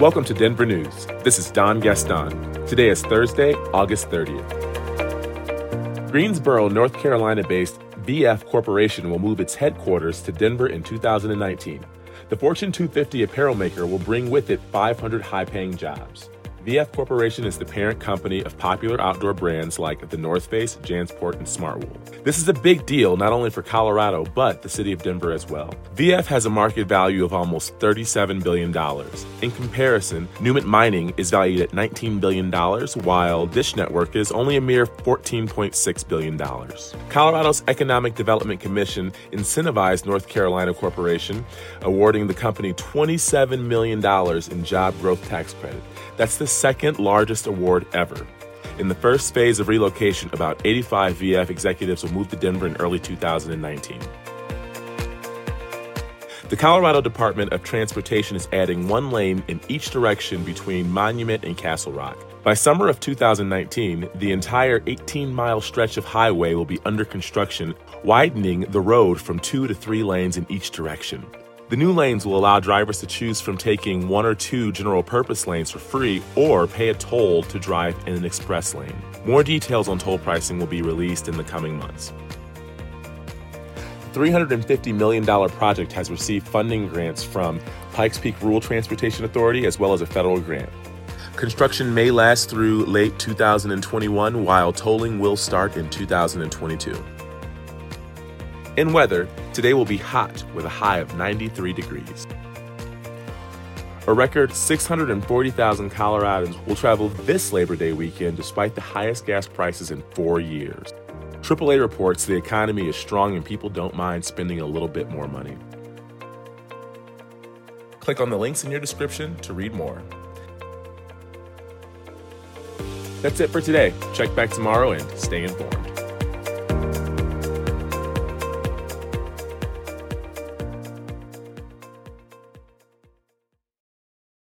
Welcome to Denver News. This is Don Gaston. Today is Thursday, August 30th. Greensboro, North Carolina based VF Corporation will move its headquarters to Denver in 2019. The Fortune 250 apparel maker will bring with it 500 high paying jobs. VF Corporation is the parent company of popular outdoor brands like The North Face, Jansport, and Smartwool. This is a big deal not only for Colorado, but the city of Denver as well. VF has a market value of almost $37 billion. In comparison, Newmont Mining is valued at $19 billion, while Dish Network is only a mere $14.6 billion. Colorado's Economic Development Commission incentivized North Carolina Corporation, awarding the company $27 million in job growth tax credit. That's the second largest award ever. In the first phase of relocation, about 85 VF executives will move to Denver in early 2019. The Colorado Department of Transportation is adding one lane in each direction between Monument and Castle Rock. By summer of 2019, the entire 18 mile stretch of highway will be under construction, widening the road from two to three lanes in each direction. The new lanes will allow drivers to choose from taking one or two general purpose lanes for free or pay a toll to drive in an express lane. More details on toll pricing will be released in the coming months. The $350 million project has received funding grants from Pikes Peak Rural Transportation Authority as well as a federal grant. Construction may last through late 2021, while tolling will start in 2022. In weather, today will be hot with a high of 93 degrees. A record 640,000 Coloradans will travel this Labor Day weekend despite the highest gas prices in four years. AAA reports the economy is strong and people don't mind spending a little bit more money. Click on the links in your description to read more. That's it for today. Check back tomorrow and stay informed.